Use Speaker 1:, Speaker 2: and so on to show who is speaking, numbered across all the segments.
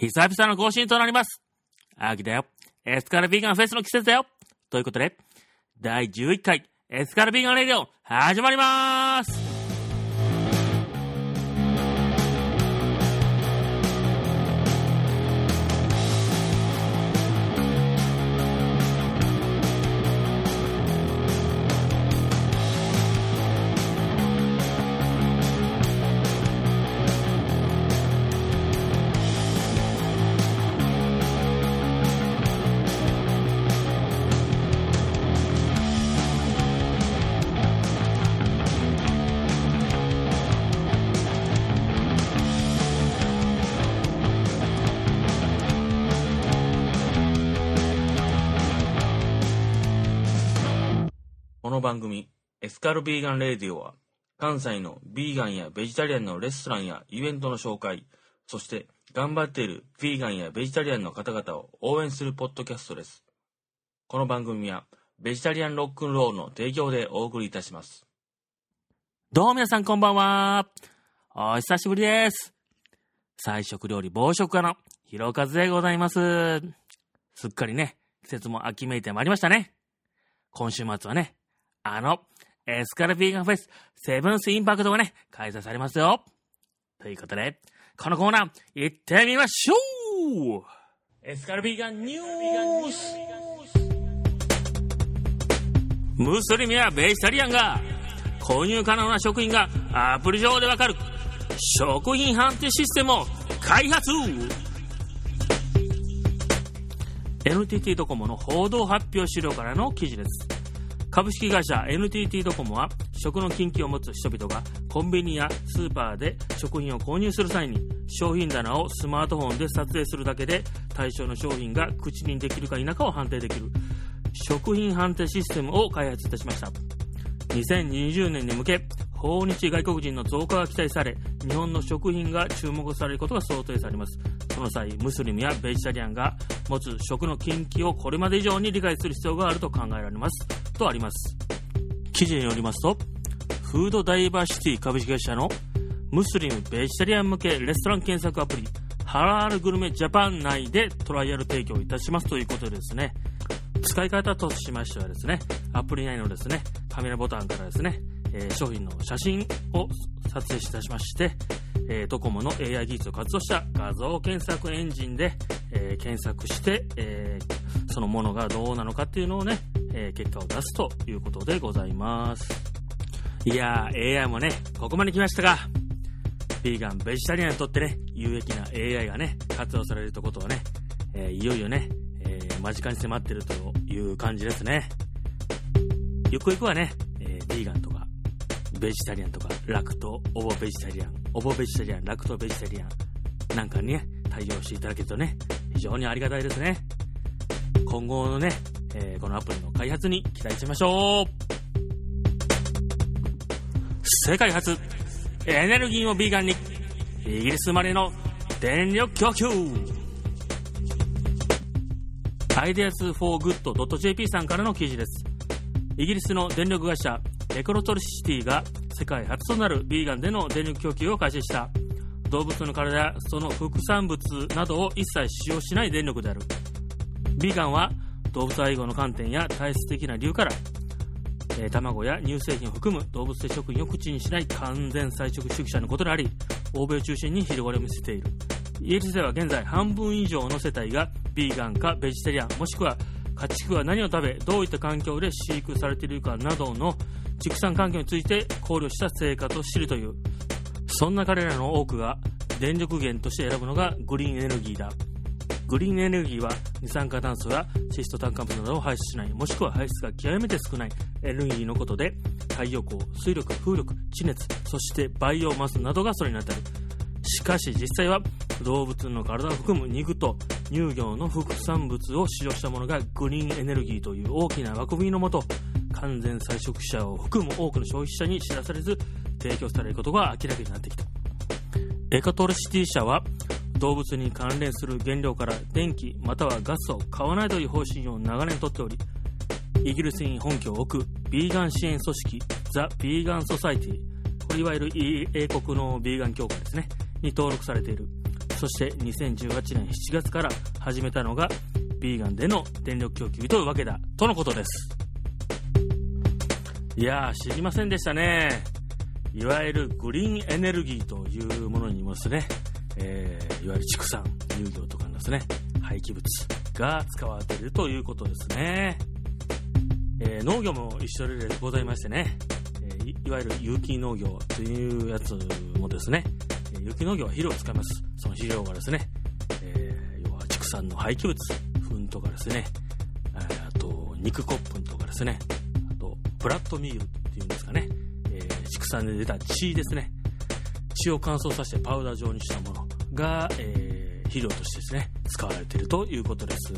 Speaker 1: 久々の更新となります。秋だよ。エスカルビーガンフェスの季節だよ。ということで、第11回エスカルビーガンレディオ始まりまーす番組、エスカルビーガンレディオは、関西のビーガンやベジタリアンのレストランやイベントの紹介、そして頑張っているビーガンやベジタリアンの方々を応援するポッドキャストです。この番組は、ベジタリアンロックンロールの提供でお送りいたします。どうも皆さんこんばんは。お久しぶりです。菜食料理暴食家のひろかずでございます。すっかりね、季節も秋めいてまいりましたね。今週末はね、あの、エスカルビーガンフェス、セブンスインパクトがね、開催されますよ。ということで、このコーナー、行ってみましょうエスカルビーガンニュースムスリムやベジタリアンが、購入可能な食品がアプリ上でわかる、食品判定システムを開発 NTT ドコモの報道発表資料からの記事です。株式会社 NTT ドコモは食の禁忌を持つ人々がコンビニやスーパーで食品を購入する際に商品棚をスマートフォンで撮影するだけで対象の商品が口にできるか否かを判定できる食品判定システムを開発いたしました。2020年に向け訪日外国人の増加が期待され日本の食品が注目されることが想定されます。その際ムスリムやベジタリアンが持つ食の禁忌をこれまで以上に理解する必要があると考えられます。とあります。記事によりますとフードダイバーシティ株式会社のムスリムベジタリアン向けレストラン検索アプリハラールグルメジャパン内でトライアル提供いたしますということでですね。使い方としましてはですねアプリ内のですねカメラボタンからですね、えー商品の写真を撮影いたしまして、えードコモの AI 技術を活用した画像検索エンジンで、えー検索して、えそのものがどうなのかっていうのをね、えー結果を出すということでございますいやー AI もねここまで来ましたがビーガン、ベジタリアンにとってね、有益な AI がね、活用されるということをね、えーいよいよね、えー間近に迫ってるという感じですね。ゆくゆくはね、えービーガンとか、ベジタリアンとか、ラクト、オボベジタリアン、オボベジタリアン、ラクトベジタリアンなんかにね、対応していただけるとね、非常にありがたいですね。今後のね、えーこのアプリの開発に期待しましょう。世界初エネルギーをビーガンにイギリス生まれの電力供給。アイデアス for good.jp さんからの記事です。イギリスの電力会社エコロトリシティが世界初となるビーガンでの電力供給を開始した。動物の体やその副産物などを一切使用しない電力である。ビーガンは動物愛護の観点や体質的な理由からえー卵や乳製品を含む動物性食品を口にしない完全菜食主義者のことであり欧米を中心に広がりを見せている。イギリスでは現在半分以上の世帯がビーガンかベジタリアンもしくは家畜は何を食べどういった環境で飼育されているかなどの畜産環境について考慮した生活を知るという。そんな彼らの多くが電力源として選ぶのがグリーンエネルギーだ。グリーンエネルギーは二酸化炭素やシスト炭化物などを排出しない。もしくは排出が極めて少ない。エネルギーのことで太陽光水力風力地熱そしてバイオマスなどがそれに当たる。しかし実際は動物の体を含む肉と乳業の副産物を使用したものがグリーンエネルギーという大きな枠組みのもと完全菜食者を含む多くの消費者に知らされず提供されることが明らかになってきた。エカトリシティ社は動物に関連する原料から電気またはガスを買わないという方針を長年とっておりイギリスに本拠を置くビーガン支援組織ザ・ビーガン・ソサイティこれいわゆる英国のビーガン協会ですねに登録されている。そして2018年7月から始めたのがビーガンでの電力供給というわけだとのことです。いやー知りませんでしたね。いわゆるグリーンエネルギーというものにもですね、えー、いわゆる畜産乳業とかのですね廃棄物が使われているということですね、えー、農業も一緒でございましてね、えー、いわゆる有機農業というやつもですね、え有機農業は肥料を使います。その肥料がですね、え要は畜産の廃棄物糞とかですねあと肉骨粉とかですねあとブラッドミールっていうんですかねえ畜産で出た血ですね。血を乾燥させてパウダー状にしたもの。が、えー、肥料としてですね、使われているということです。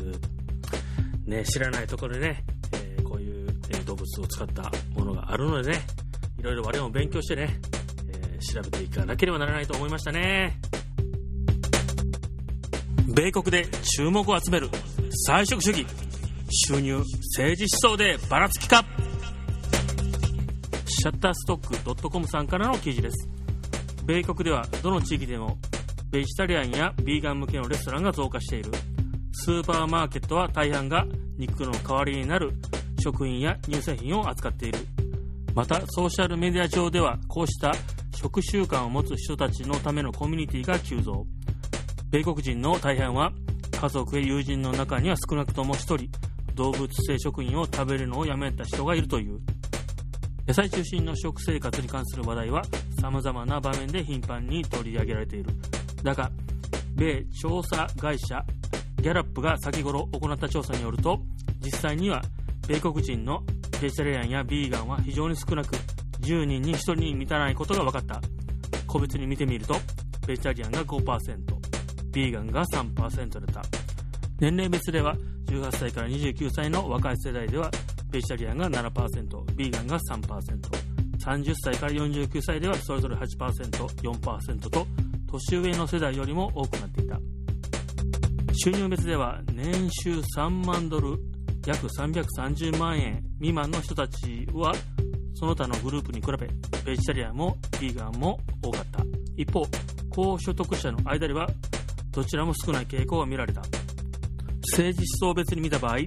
Speaker 1: ね、知らないところでね、えー、こういう、えー、動物を使ったものがあるのでね、いろいろ我々も勉強してね、えー、調べていかなければならないと思いましたね。米国で注目を集める菜食主義収入政治思想でばらつきかシャッターストック .com さんからの記事です米国ではどの地域でもベジタリアンやビーガン向けのレストランが増加している。スーパーマーケットは大半が肉の代わりになる食品や乳製品を扱っている。またソーシャルメディア上ではこうした食習慣を持つ人たちのためのコミュニティが急増。米国人の大半は家族や友人の中には少なくとも1人動物性食品を食べるのをやめた人がいるという。野菜中心の食生活に関する話題は様々な場面で頻繁に取り上げられている。だが米調査会社ギャラップが先頃行った調査によると実際には米国人のベジタリアンやビーガンは非常に少なく10人に1人に満たないことが分かった。個別に見てみるとベジタリアンが5%ビーガンが3%だった。年齢別では18歳から29歳の若い世代ではベジタリアンが7%、ビーガンが3%、30歳から49歳ではそれぞれ8%、4%と年上の世代よりも多くなっていた。収入別では年収3万ドル、約330万円未満の人たちはその他のグループに比べベジタリアンもビーガンも多かった。一方、高所得者の間ではどちらも少ない傾向が見られた。政治思想別に見た場合、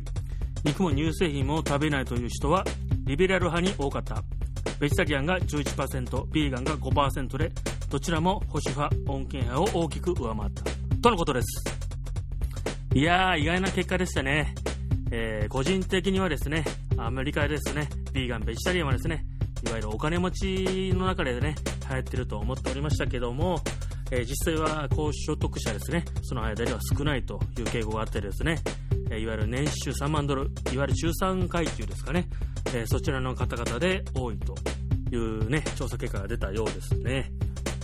Speaker 1: 肉も乳製品も食べないという人はリベラル派に多かったベジタリアンが11%ビーガンが5%でどちらも保守派穏健派を大きく上回ったとのことですいやー意外な結果でしたね、えー、個人的にはですねアメリカですねビーガンベジタリアンはですねいわゆるお金持ちの中でね流行ってると思っておりましたけどもえー、実際は高所得者ですね、その間では少ないという傾向があってですね、えいわゆる年収3万ドル、いわゆる中産階級ですかね、えそちらの方々で多いというね、調査結果が出たようですね。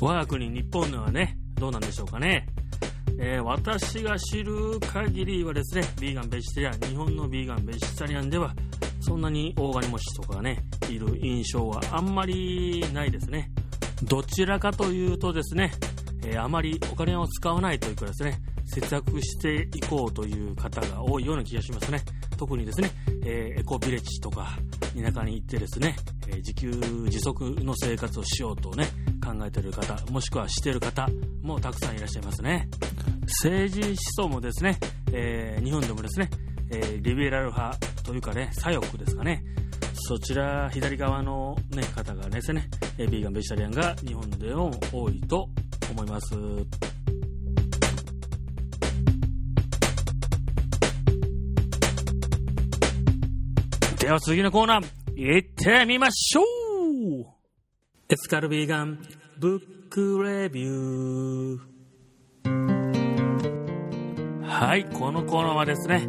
Speaker 1: 我が国日本ではね、どうなんでしょうかね。えー、私が知る限りはですね、ビーガン、ベジタリアン、日本のビーガン、ベジタリアンでは、そんなに大金持ちとかがね、いる印象はあんまりないですね。どちらかというとですね、えー、あまりお金を使わないというかですね、節約していこうという方が多いような気がしますね。特にですね、えー、エコビレッジとか田舎に行ってですね、えー、自給自足の生活をしようとね、考えている方、もしくはしている方もたくさんいらっしゃいますね。政治思想もですね、えー、日本でもですね、えリベラル派というかね、左翼ですかね、そちら左側の、ね、方がですね、ビーガン、ベジタリアンが日本でも多いと思います。では次のコーナー、行ってみましょうエスカルビーガンブックレビュー。はい、このコーナーはですね、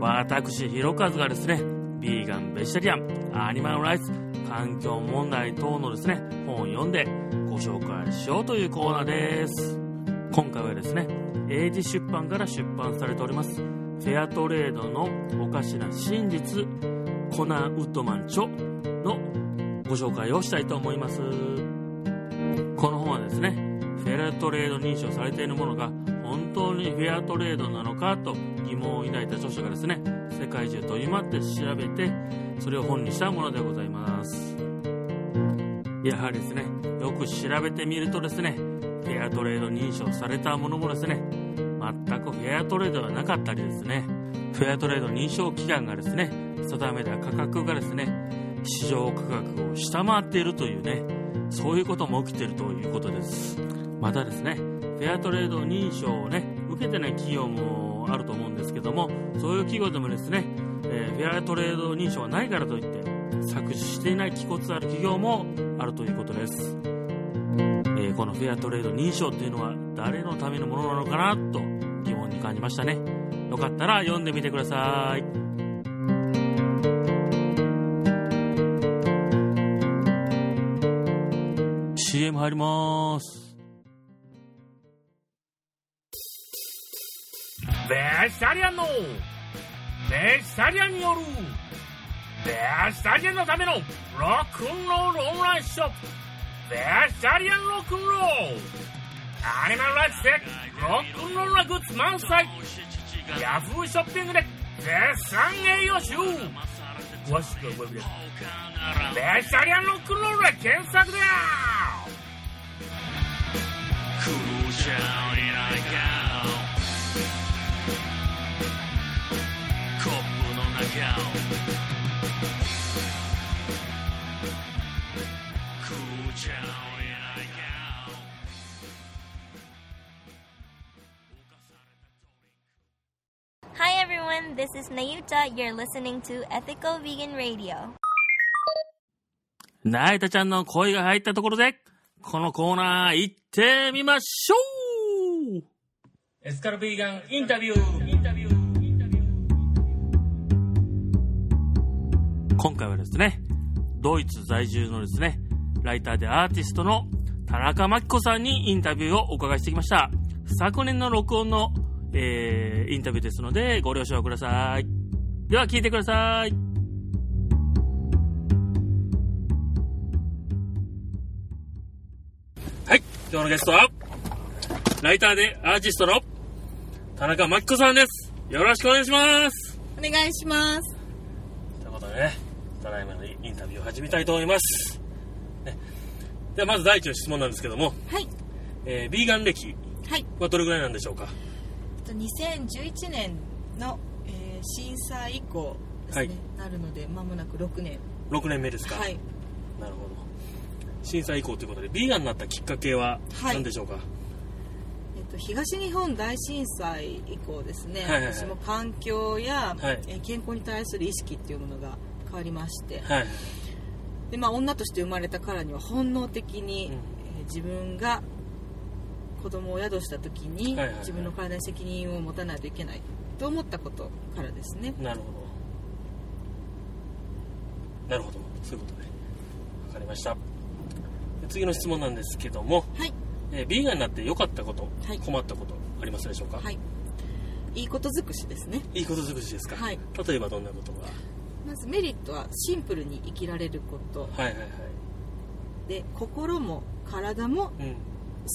Speaker 1: 私、ひろかずがですね、ビーガン、ベジタリアン、アニマルライツ、環境問題等のですね、本を読んでご紹介しようというコーナーです。今回はですね、英字出版から出版されております、フェアトレードのおかしな真実、コナン・ウッドマン著のご紹介をしたいと思います。この本はですね、フェアトレード認証されているものが本当にフェアトレードなのかと疑問を抱いた著者がですね、世界中飛び回って調べて、それを本にしたものでございます。やはりですね、よく調べてみるとですね、フェアトレード認証されたものもですね全くフェアトレードではなかったりですねフェアトレード認証期間がですね定めた価格がですね市場価格を下回っているというねそういうことも起きているということです。またですねフェアトレード認証をね受けてない企業もあると思うんですけどもそういう企業でもですね、えー、フェアトレード認証がないからといって搾取していない気骨ある企業もあるということです、えー、このフェアトレード認証っていうのは誰のためのものなのかなと疑問に感じましたね。よかったら読んでみてください。CM 入ります。ベジタリアンのベジタリアンによるベジタリアンのためのロックンロールオンラインショップ。ベジタリアンロックンロール。アニマルライフでロックンロールなグッズ満載。ヤフーショッピングで絶賛栄養中詳しくはウェブでベジタリアンロックンロールで検索だ。苦しゃいないかコップの中を苦しゃいないか
Speaker 2: Hi everyone, this is Nayuta. You're listening to Ethical Vegan Radio.
Speaker 1: なえたちゃんの声が入ったところで、このコーナー行ってみましょうエスカルビーガンインタビューインタビューインタビュー今回はですね、ドイツ在住のですね、ライターでアーティストの田中真紀子さんにインタビューをお伺いしてきました。昨年の録音の、えー、インタビューですので、ご了承ください。では聞いてください。はい、今日のゲストは、ライターでアーティストの田中真紀子さんです。よろしくお願いします。
Speaker 3: お願いします。
Speaker 1: ということでね、ただいまのインタビューを始めたいと思います。ね、ではまず第一の質問なんですけども、
Speaker 3: はい。
Speaker 1: えー、ビーガン歴
Speaker 3: はい。
Speaker 1: はどれぐらいなんでしょうか？
Speaker 3: と2011年の、えー震災以降ですね、
Speaker 1: はい
Speaker 3: なるので、まもなく6年。
Speaker 1: 6年目ですか、
Speaker 3: はい。
Speaker 1: なるほど震災以降ということでビーガンになったきっかけは
Speaker 3: はい。
Speaker 1: 何でしょうか、
Speaker 3: えっと、東日本大震災以降ですね、
Speaker 1: はいはいはい。
Speaker 3: 私も環境や、
Speaker 1: はい。
Speaker 3: えー健康に対する意識っていうものが変わりまして、
Speaker 1: はい
Speaker 3: でまあ、女として生まれたからには本能的に、
Speaker 1: うん。
Speaker 3: えー自分が子供を宿した時に、
Speaker 1: はいはいはい。
Speaker 3: 自分の体に責任を持たないといけないと思ったことからですね。
Speaker 1: なるほど。なるほど。そういうことね。わかりました。で次の質問なんですけども、
Speaker 3: はい。
Speaker 1: えービーガンになって良かったこと、
Speaker 3: はい。
Speaker 1: 困ったことありますでしょうか、
Speaker 3: はい。いいこと尽くしですね。
Speaker 1: いいこと尽くしですか、
Speaker 3: はい。
Speaker 1: 例えばどんなことが？
Speaker 3: まずメリットはシンプルに生きられること。
Speaker 1: はいはいはい。
Speaker 3: で心も体も
Speaker 1: うん。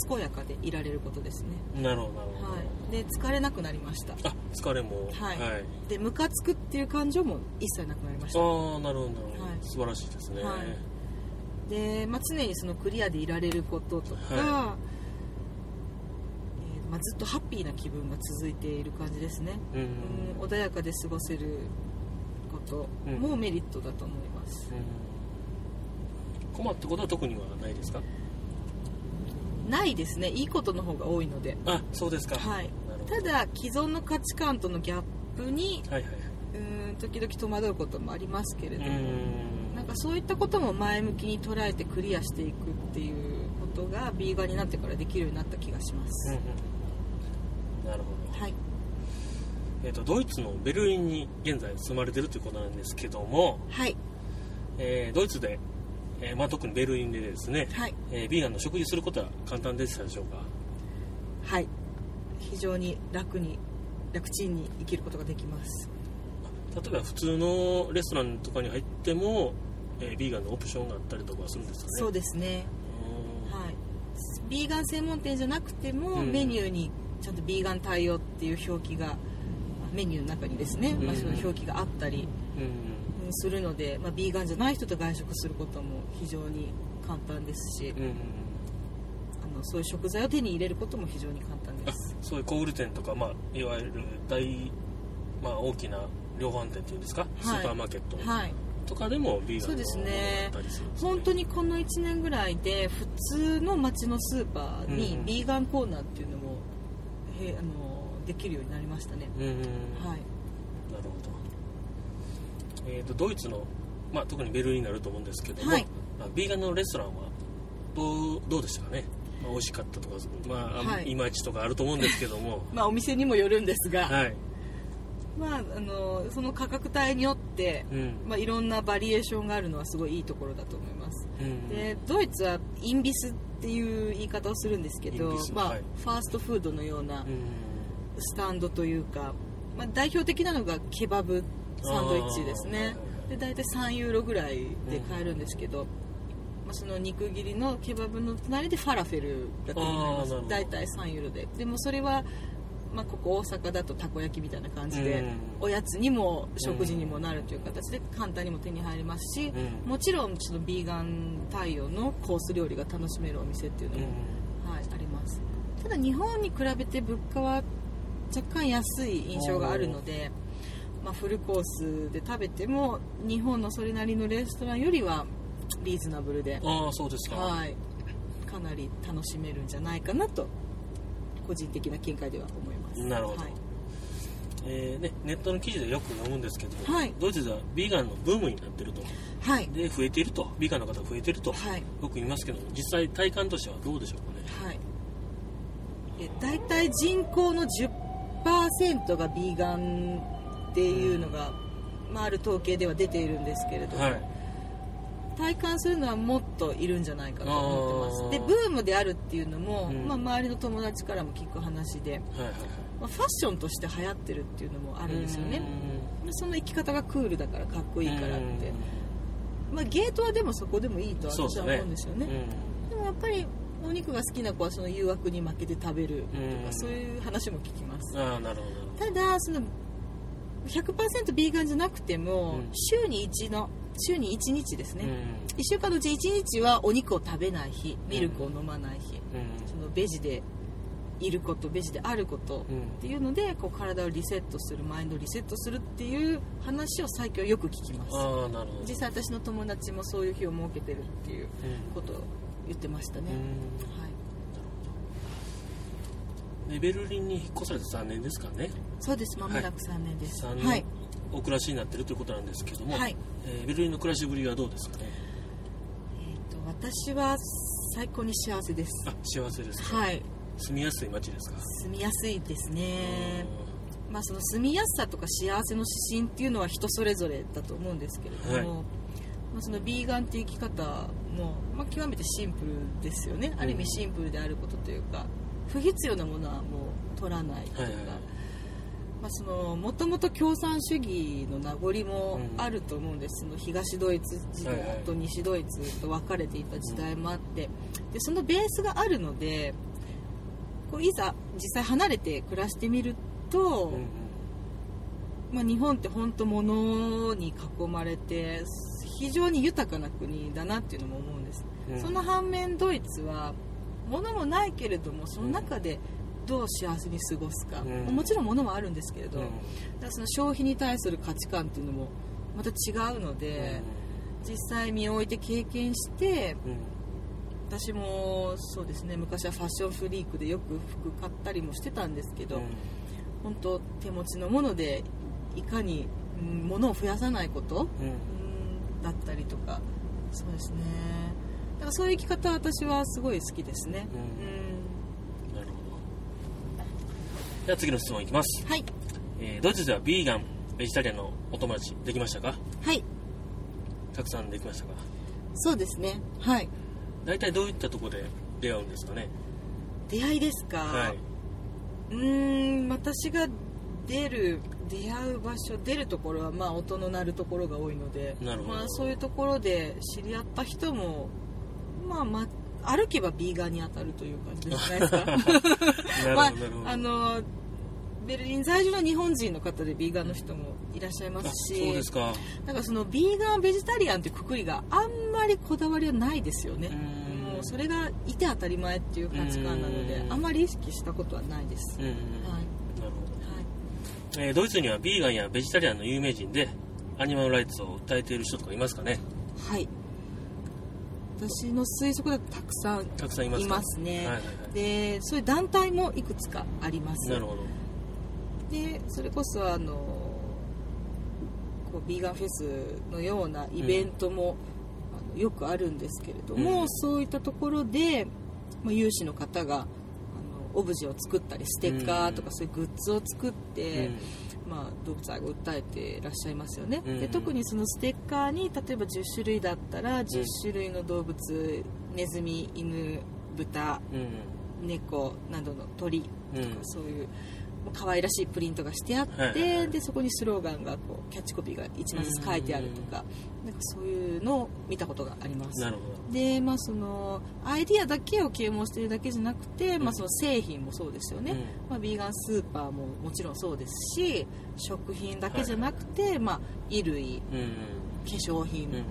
Speaker 3: 健やかでいられることですね。
Speaker 1: なるほどなるほど、
Speaker 3: はい。で疲れなくなりました。
Speaker 1: あ疲れも。
Speaker 3: はい。
Speaker 1: はい、
Speaker 3: でムカつくっていう感情も一切なくなりました。
Speaker 1: ああなるほどなるほど、
Speaker 3: はい。
Speaker 1: 素晴らしいですね、
Speaker 3: はいで、まあ、常にそのクリアでいられることとか、
Speaker 1: は
Speaker 3: えーまあ、ずっとハッピーな気分が続いている感じですね、
Speaker 1: うん
Speaker 3: うん、穏やかで過ごせることもメリットだと思います、
Speaker 1: うん。困ったことは特にはないですか？
Speaker 3: ないですね。いいことの方が多いので。
Speaker 1: あそうですか。
Speaker 3: はい。ただ既存の価値観とのギャップに
Speaker 1: はいはいは
Speaker 3: うん時々戸惑うこともありますけれども、かそういったことも前向きに捉えてクリアしていくっていうことがビーガンになってからできるようになった気がします、
Speaker 1: うんうんなるほど、
Speaker 3: はい。
Speaker 1: えー、とドイツのベルリンに現在住まれてるということなんですけども、
Speaker 3: はい。
Speaker 1: えードイツで、えーまあ、特にベルリンでですね、
Speaker 3: はい。
Speaker 1: えービーガンの食事することは簡単でしたでしょうか？
Speaker 3: はい。非常に楽に楽ちんに生きることができます。
Speaker 1: 例えば普通のレストランとかに入っても、えービーガンのオプションがあったりとかするんですかね。
Speaker 3: そうですね。
Speaker 1: う
Speaker 3: はい。ビーガン専門店じゃなくても、
Speaker 1: うん。
Speaker 3: メニューにちゃんとビーガン対応っていう表記がメニューの中にですね、まあ、
Speaker 1: うん
Speaker 3: その表記があったり
Speaker 1: うん。
Speaker 3: うんするので、まあ、ビーガンじゃない人と外食することも非常に簡単ですしあのそういう食材を手に入れることも非常に簡単で
Speaker 4: あ
Speaker 3: す
Speaker 4: そういう小売店とか、まあ、いわゆる大、まあ、大きな量販店っていうんですか、スーパーマーケット。
Speaker 3: はい
Speaker 4: とかでもビーガンの
Speaker 3: そうですね。
Speaker 4: すね。
Speaker 3: 本当にこの1年ぐらいで普通の町のスーパーに
Speaker 4: うんうん。
Speaker 3: ビーガンコーナーっていうのも、へあのできるようになりましたね、
Speaker 4: うんうん。
Speaker 3: はい。
Speaker 4: なるほど、えー、とドイツの、まあ、特にベルリンになると思うんですけども、
Speaker 3: はい。
Speaker 4: まあビーガンのレストランはどうどうでしたかね、まあ、美味しかったとか、まあ
Speaker 3: はい。
Speaker 4: い、まいちとかあると思うんですけども。
Speaker 3: まあお店にもよるんですが、
Speaker 4: はい、
Speaker 3: まあ、あのその価格帯によって、
Speaker 4: うん。
Speaker 3: まあ、いろんなバリエーションがあるのはすごいいいところだと思います。
Speaker 4: うん。
Speaker 3: でドイツはインビスっていう言い方をするんですけどまあ
Speaker 4: はい。
Speaker 3: ファーストフードのような
Speaker 4: うん。
Speaker 3: スタンドというか、まあ、代表的なのがケバブサンドイッチですね。で大体3ユーロぐらいで買えるんですけど、まあ、その肉切りのケバブの隣でファラフェルが手に入ります。大体3ユーロで。でもそれは、まあ、ここ大阪だとたこ焼きみたいな感じで、
Speaker 4: うん。
Speaker 3: おやつにも食事にもなるという形で簡単にも手に入りますし、
Speaker 4: うん。
Speaker 3: もちろんそのビーガン対応のコース料理が楽しめるお店っていうの
Speaker 4: うん。
Speaker 3: も、はい、あります。ただ日本に比べて物価は若干安い印象があるので、まあ、フルコースで食べても日本のそれなりのレストランよりはリーズナブルで、
Speaker 4: ああそうですか、
Speaker 3: はい、かなり楽しめるんじゃないかなと個人的な見解では思います
Speaker 4: なるほど。
Speaker 3: はい。
Speaker 4: えーね、ネットの記事でよく読むんですけど、
Speaker 3: はい。
Speaker 4: ドイツではビーガンのブームになってると。
Speaker 3: はい。
Speaker 4: で増えていると。ビーガンの方が増えていると、
Speaker 3: はい。
Speaker 4: よく言いますけど実際体感としてはどうでしょうかね。
Speaker 3: はい。え大体人口の10%がビーガンっていうのが、まあ、ある統計では出ているんですけれども、
Speaker 4: はい。
Speaker 3: 体感するのはもっといるんじゃないかと思ってます。でブームであるっていうのも、
Speaker 4: うん。
Speaker 3: まあ、周りの友達からも聞く話で、
Speaker 4: はいはいはい
Speaker 3: まあ、ファッションとして流行ってるっていうのもあるんですよね。その生き方がクールだからかっこいいからって、まあ、ゲートはでもそこでもいいと私は思うんですよね。でもやっぱりお肉が好きな子はその誘惑に負けて食べるとか、
Speaker 4: うん。
Speaker 3: そういう話も聞きます。
Speaker 4: ああなるほど。
Speaker 3: ただその100%ビーガンじゃなくても、
Speaker 4: うん。
Speaker 3: 週に1の週に1日ですね、
Speaker 4: うん。
Speaker 3: 1週間のうち1日はお肉を食べない日ミルクを飲まない日、
Speaker 4: うん。
Speaker 3: そのベジでいることベジであること
Speaker 4: うん。
Speaker 3: っていうのでこう体をリセットするマインドをリセットするっていう話を最近はよく聞きます。
Speaker 4: ああなるほど。
Speaker 3: 実際私の友達もそういう日を設けてるっていうことを言ってましたね、
Speaker 4: うん。
Speaker 3: はい、
Speaker 4: でベルリンに引っ越されて3年ですからね。
Speaker 3: そうです。まもなく3年です。
Speaker 4: 3
Speaker 3: はい。
Speaker 4: 年お暮らしになってるということなんですけども、
Speaker 3: はい。
Speaker 4: えーベルリンの暮らしぶりはどうですかね？
Speaker 3: えー、と私は最高に幸せです。
Speaker 4: あ幸せですか、
Speaker 3: はい
Speaker 4: 住みやすい街ですか？
Speaker 3: 住みやすいですね。まあその住みやすさとか幸せの指針っていうのは人それぞれだと思うんですけれども、
Speaker 4: はい。
Speaker 3: まあ、そのビーガンっていう生き方も、まあ、極めてシンプルですよね。ある意味シンプルであることというか不必要なものはもう取らないというか、
Speaker 4: はいはい。はい
Speaker 3: まあ、そのもともと共産主義の名残もあると思うんです、その東ドイツ時代と西ドイツと分かれていた時代もあって。でそのベースがあるのでこういざ実際離れて暮らしてみると、まあ、日本って本当物に囲まれて非常に豊かな国だなっていうのも思うんです、
Speaker 4: うん。
Speaker 3: その反面ドイツは物もないけれどもその中でどう幸せに過ごすか、
Speaker 4: うん。
Speaker 3: もちろん物はあるんですけれど、
Speaker 4: うん。
Speaker 3: だその消費に対する価値観っていうのもまた違うので、実際身を置いて経験して私もそうですね。昔はファッションフリークでよく服買ったりもしてたんですけど、本当手持ちのものでいかに、うん物を増やさないこと、
Speaker 4: うん。
Speaker 3: うんだったりとかそうですね。だからそういう生き方は私はすごい好きですね、
Speaker 4: うん。
Speaker 3: うん。
Speaker 4: なるほど。では次の質問いきます、
Speaker 3: はい。
Speaker 4: えードイツではビーガンベジタリアンのお友達できましたか？
Speaker 3: はい。
Speaker 4: たくさんできましたか？
Speaker 3: そうですね。はい
Speaker 4: 大体どういったところで出会うんですかね？
Speaker 3: 出会いですか、
Speaker 4: はい、
Speaker 3: うーん私が出る出会う場所出るところはまあ音の鳴るところが多いのでまあ、そういうところで知り合った人もまあまあ歩けばビーガンに当たるという感じじゃないですか まああのベルリン在住の日本人の方でビーガンの人もいらっしゃいま
Speaker 4: あ
Speaker 3: すし
Speaker 4: そうですか。
Speaker 3: なんかそのビーガンベジタリアンっていうくくりがあんまりこだわりはないですよねもそれがいて当たり前っていう価値観なのであまり意識したことはないです、
Speaker 4: ドイツにはビーガンやベジタリアンの有名人でアニマルライツを訴えている人とかいますかね？
Speaker 3: はい。私の推測だとたくさんたくさんいますね、はいはいはい、でそういう団体もいくつかあります。
Speaker 4: なるほど。
Speaker 3: でそれこそあのこうビーガンフェスのようなイベントも、うん、よくあるんですけれども、うん、そういったところで、まあ、有志の方があのオブジェを作ったりステッカーとかそういうグッズを作って、うん。まあ、動物愛を訴えていらっしゃいますよね、うん、で特にそのステッカーに例えば10種類だったら10種類の動物、ネズミ犬豚、猫などの鳥とか、そういう可愛らしいプリントがしてあって、はいでそこにスローガンがこうキャッチコピーが1枚ずつ書いてあるとか,、なんかそういうのを見たことがあります。でまあそのアイディアだけを啓蒙しているだけじゃなくて、うん、まあ、その製品もそうですよね、うん、まあ、ビーガンスーパーももちろんそうですし食品だけじゃなくて、はいはい、まあ、衣類、うん、化粧品とか,、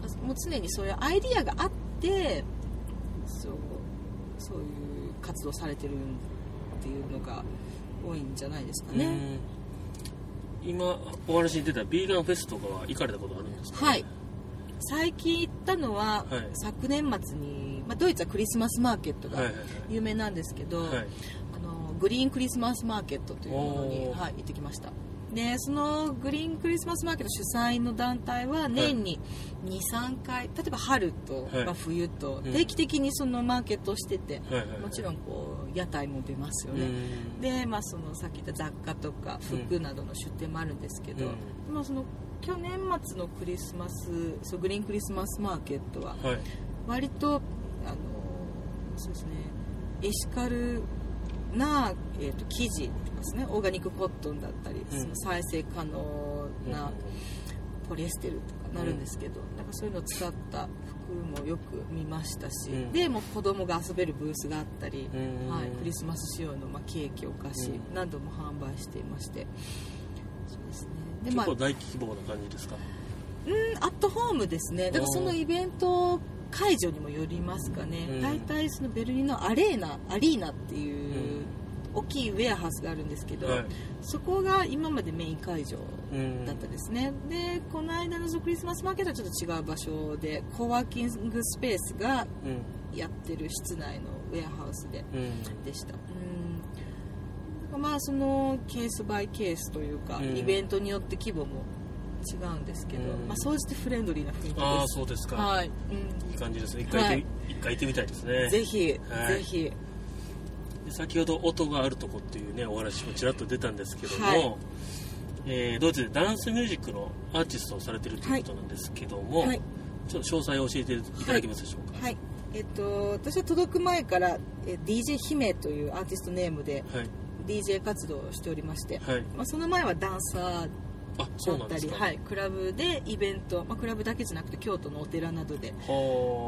Speaker 3: なんかもう常にそういうアイディアがあってそうそういう活動されてるんっていうのが多いんじゃないですかね。
Speaker 4: 今お話に出たビーガンフェスとかは行かれたことあるんですか、
Speaker 3: ね、はい。最近行ったのは、はい、昨年末に、まあ、ドイツはクリスマスマーケットが有名なんですけど、はい。はいはい、あのグリーンクリスマスマーケットというものに、はい、行ってきました。でそのグリーンクリスマスマーケット主催の団体は年に23回、例えば春と、まあ、冬と定期的にそのマーケットをしてて、もちろんこう屋台も出ますよね。で、まあ、そのさっき言った雑貨とか服などの出店もあるんですけど、まあ、その去年末のクリスマスそうグリーンクリスマスマーケットは割と、あのそうですねエシカルな、えーと、生地ですね。オーガニックコットンだったり、うん、その再生可能なポリエステルとかなるんですけど、うん、なんかそういうのを使った服もよく見ましたし、うん、でも子供が遊べるブースがあったり、はい、クリスマス仕様の、まあ、ケーキお菓子なども販売していまして。
Speaker 4: そうですね。で、まあ、結構大規模な感じですか？
Speaker 3: うんアットホームですね。だからそのイベント会場にもよりますかね、大体そのベルリンのアレーナアリーナっていう大きいウェアハウスがあるんですけど、はい、そこが今までメイン会場だったですね、でこの間のクリスマスマーケットはちょっと違う場所でコワーキングスペースがやってる室内のウェアハウスで,、でした、うん、まあそのケースバイケースというか、イベントによって規模も違うんですけど、まあ、総じてフレンドリーな雰囲気です。あ
Speaker 4: あそうですか。
Speaker 3: はい、
Speaker 4: うん、いい感じですね。一回,、はい、一回行ってみたいですね。
Speaker 3: ぜひ、はい、ぜひ。
Speaker 4: 先ほど音があるとこっていうねお話もちらっと出たんですけども、はい、えー、ドイツでダンスミュージックのアーティストをされてるということなんですけども、はい、ちょっと詳細を教えていただけますでしょうか、
Speaker 3: はい、えっと、私は届く前から、え DJ 姫というアーティストネームで、DJ 活動をしておりまして、まあ、その前はダンサーだったり、はい、クラブでイベント、まあ、クラブだけじゃなくて京都のお寺などで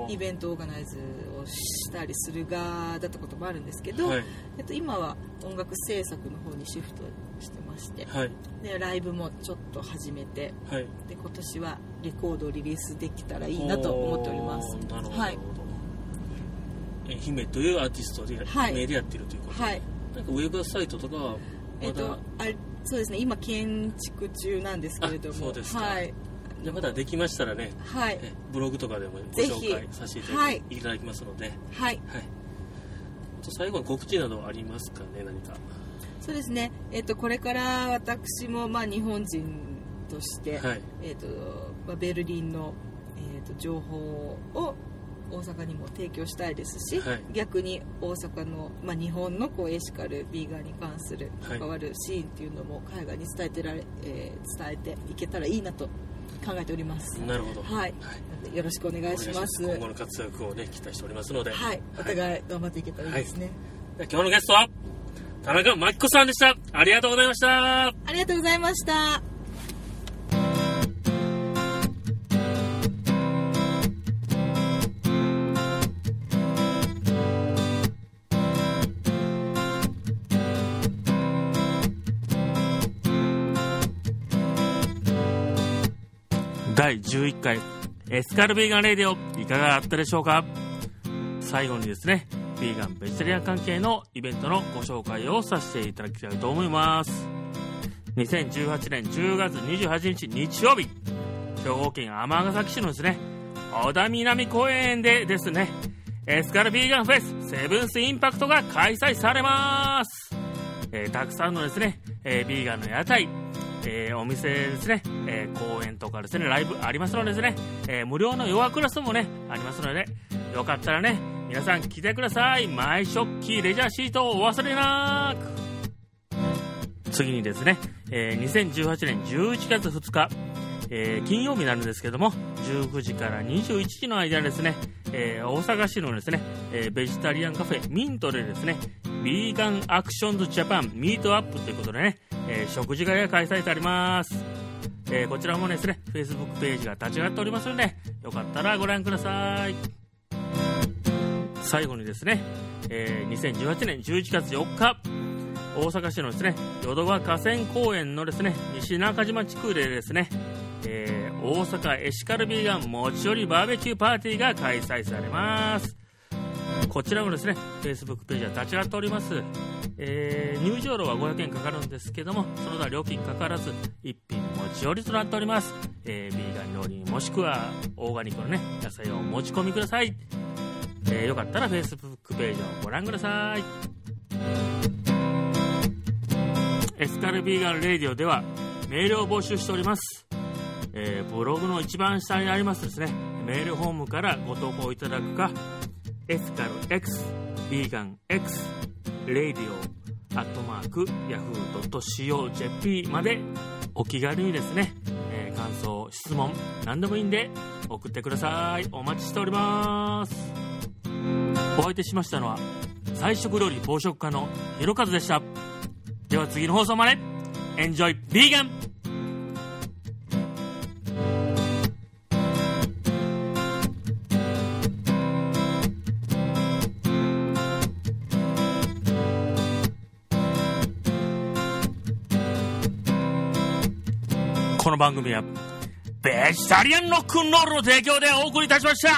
Speaker 3: イベントオーガナイズをしたりする側だったこともあるんですけど、はい、えっと、今は音楽制作の方にシフトしてまして、はい、でライブもちょっと始めて、はい、で今年はレコードをリリースできたらいいなと思っております。
Speaker 4: なるほど、はい、え姫というアーティストで、はい、名でやってるということで、はい、なんかウェブサイトとかは
Speaker 3: えっと、あそうですね今建築中なんですけれども。
Speaker 4: そうですはい。じゃまだできましたらね、はい、ブログとかでもご紹介させていただきますので、はい、はい、最後に告知などありますかね何か。
Speaker 3: そうですね、えっと、これから私も、まあ、日本人として、はい、えっとまあ、ベルリンの、えっと、情報を大阪にも提供したいですし、はい、逆に大阪の、まあ、日本のこうエシカルビーガンに関する関わるシーンっていうのも海外に伝えてられ、えー、伝えていけたらいいなと考えております。
Speaker 4: なるほど。
Speaker 3: はい、はい、よろしくお願いします。
Speaker 4: 今後の活躍をね期待しておりますので。
Speaker 3: はい。お互い頑張っていけたらいいですね、
Speaker 4: はい、今日のゲストは田中真紀子さんでした。ありがとうございました。あ
Speaker 3: りがとうございました
Speaker 4: 11回。
Speaker 1: エスカルビーガンレディオいかがだったでしょうか？最後にですねビーガンベジタリアン関係のイベントのご紹介をさせていただきたいと思います。2018年10月28日日曜日。兵庫県尼崎市のですね小田南公園でですねエスカルビーガンフェスセブンスインパクトが開催されます、えー、たくさんのですね、えー、ビーガンの屋台えー、お店ですね、えー、公園とかですね、ライブありますのでですね、えー、無料のヨガクラスもね、ありますので、ね。よかったらね、皆さん来てください。マイ食器レジャーシートをお忘れなく。次にですね、え2018年11月2日、え金曜日になるんですけども、19時から21時の間ですね、え大阪市のですね、えベジタリアンカフェミントでですね、Vegan Actions Japan Meetup ということでね、えー、食事会が開催されます。えー、こちらもですね、Facebook ページが立ち上がっておりますので、よかったらご覧ください。最後にですね、えー、2018年11月4日、大阪市のですね、淀川河川公園のですね、西中島地区でですね、えー、大阪エシカルビーガン持ち寄りバーベキューパーティーが開催されます。こちらもですね、Facebook ページは立ち上がっております。えー、入場料は500円かかるんですけども、その他料金かからず、一品持ち寄りとなっております。えー、ビーガン料理もしくは、オーガニックのね、野菜を持ち込みください。えー、よかったら Facebook ページをご覧ください。エスカルビーガンレディオでは、メールを募集しております。えー、ブログの一番下にありますですね、メールフォームからご投稿いただくか、 ethical X、vegan X、radio、アットマーク、ヤフー .co.jp までお気軽にですね、えー、感想、質問、何でもいいんで送ってください。お待ちしております。お相手しましたのは、菜食料理宝食家のひろかずでした。では次の放送まで、 enjoy veganこの番組は、ベジタリアンロックンロールの提供でお送りいたしました。